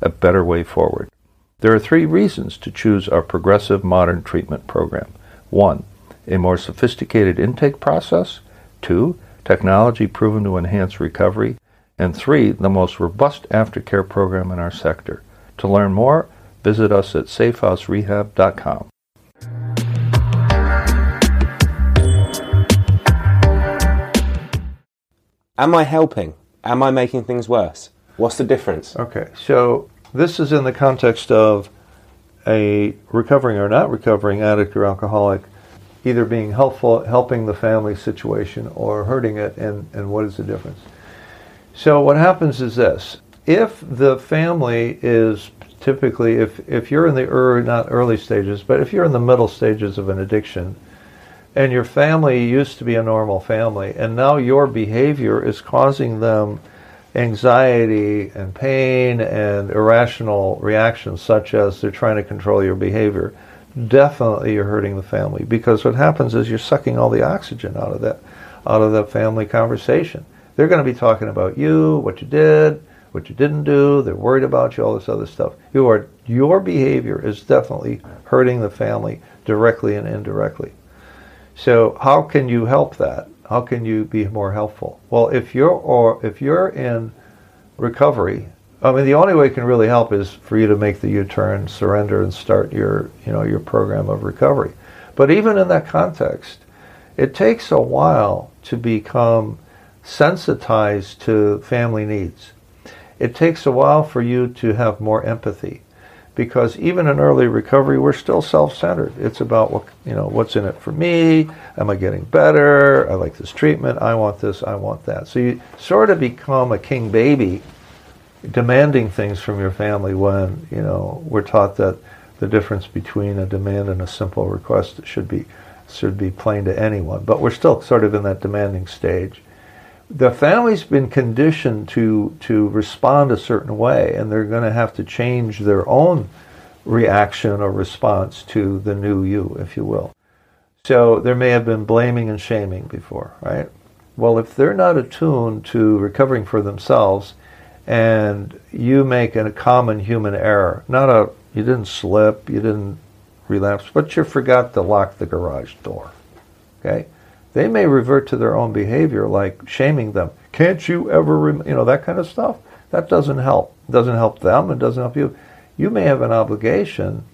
a better way forward. There are three reasons to choose our progressive modern treatment program. One, a more sophisticated intake process. Two, technology proven to enhance recovery. And three, the most robust aftercare program in our sector. To learn more, visit us at safehouserehab.com. Am I helping? Am I making things worse? What's the difference? Okay, so this is in the context of a recovering or not recovering addict or alcoholic either being helpful, helping the family situation, or hurting it, and, and what is the difference? So, what happens is this if the family is typically, if, if you're in the early, not early stages, but if you're in the middle stages of an addiction, and your family used to be a normal family, and now your behavior is causing them anxiety and pain and irrational reactions, such as they're trying to control your behavior, definitely you're hurting the family because what happens is you're sucking all the oxygen out of that out of the family conversation. They're going to be talking about you, what you did, what you didn't do. They're worried about you, all this other stuff. You are your behavior is definitely hurting the family directly and indirectly. So how can you help that? How can you be more helpful? Well, if you're or if you're in recovery, I mean the only way it can really help is for you to make the U-turn, surrender, and start your you know your program of recovery. But even in that context, it takes a while to become sensitized to family needs. It takes a while for you to have more empathy because even in early recovery we're still self-centered. It's about what you know what's in it for me. Am i getting better? I like this treatment. I want this. I want that. So you sort of become a king baby demanding things from your family when you know we're taught that the difference between a demand and a simple request should be should be plain to anyone. But we're still sort of in that demanding stage the family's been conditioned to to respond a certain way, and they're going to have to change their own reaction or response to the new you, if you will. So there may have been blaming and shaming before, right? Well, if they're not attuned to recovering for themselves, and you make a common human error, not a you didn't slip, you didn't relapse, but you forgot to lock the garage door. Okay? They may revert to their own behavior, like shaming them. Can't you ever, rem-? you know, that kind of stuff. That doesn't help. It doesn't help them. It doesn't help you. You may have an obligation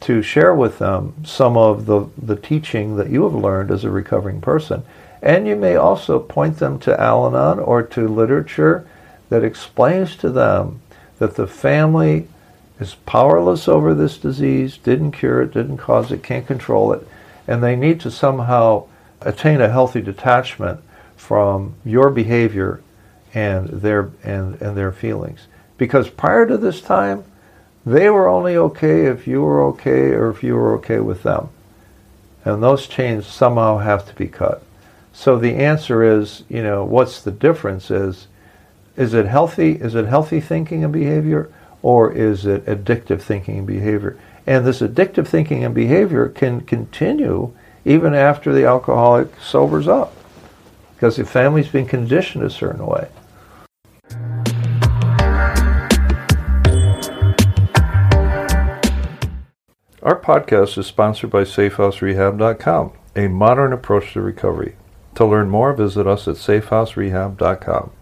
to share with them some of the, the teaching that you have learned as a recovering person. And you may also point them to Al-Anon or to literature that explains to them that the family is powerless over this disease, didn't cure it, didn't cause it, can't control it, and they need to somehow attain a healthy detachment from your behavior and their and, and their feelings. Because prior to this time, they were only okay if you were okay or if you were okay with them. And those chains somehow have to be cut. So the answer is, you know, what's the difference is is it healthy is it healthy thinking and behavior or is it addictive thinking and behavior? And this addictive thinking and behavior can continue even after the alcoholic sobers up because the family's been conditioned a certain way. Our podcast is sponsored by SafeHouseRehab.com, a modern approach to recovery. To learn more, visit us at SafeHouseRehab.com.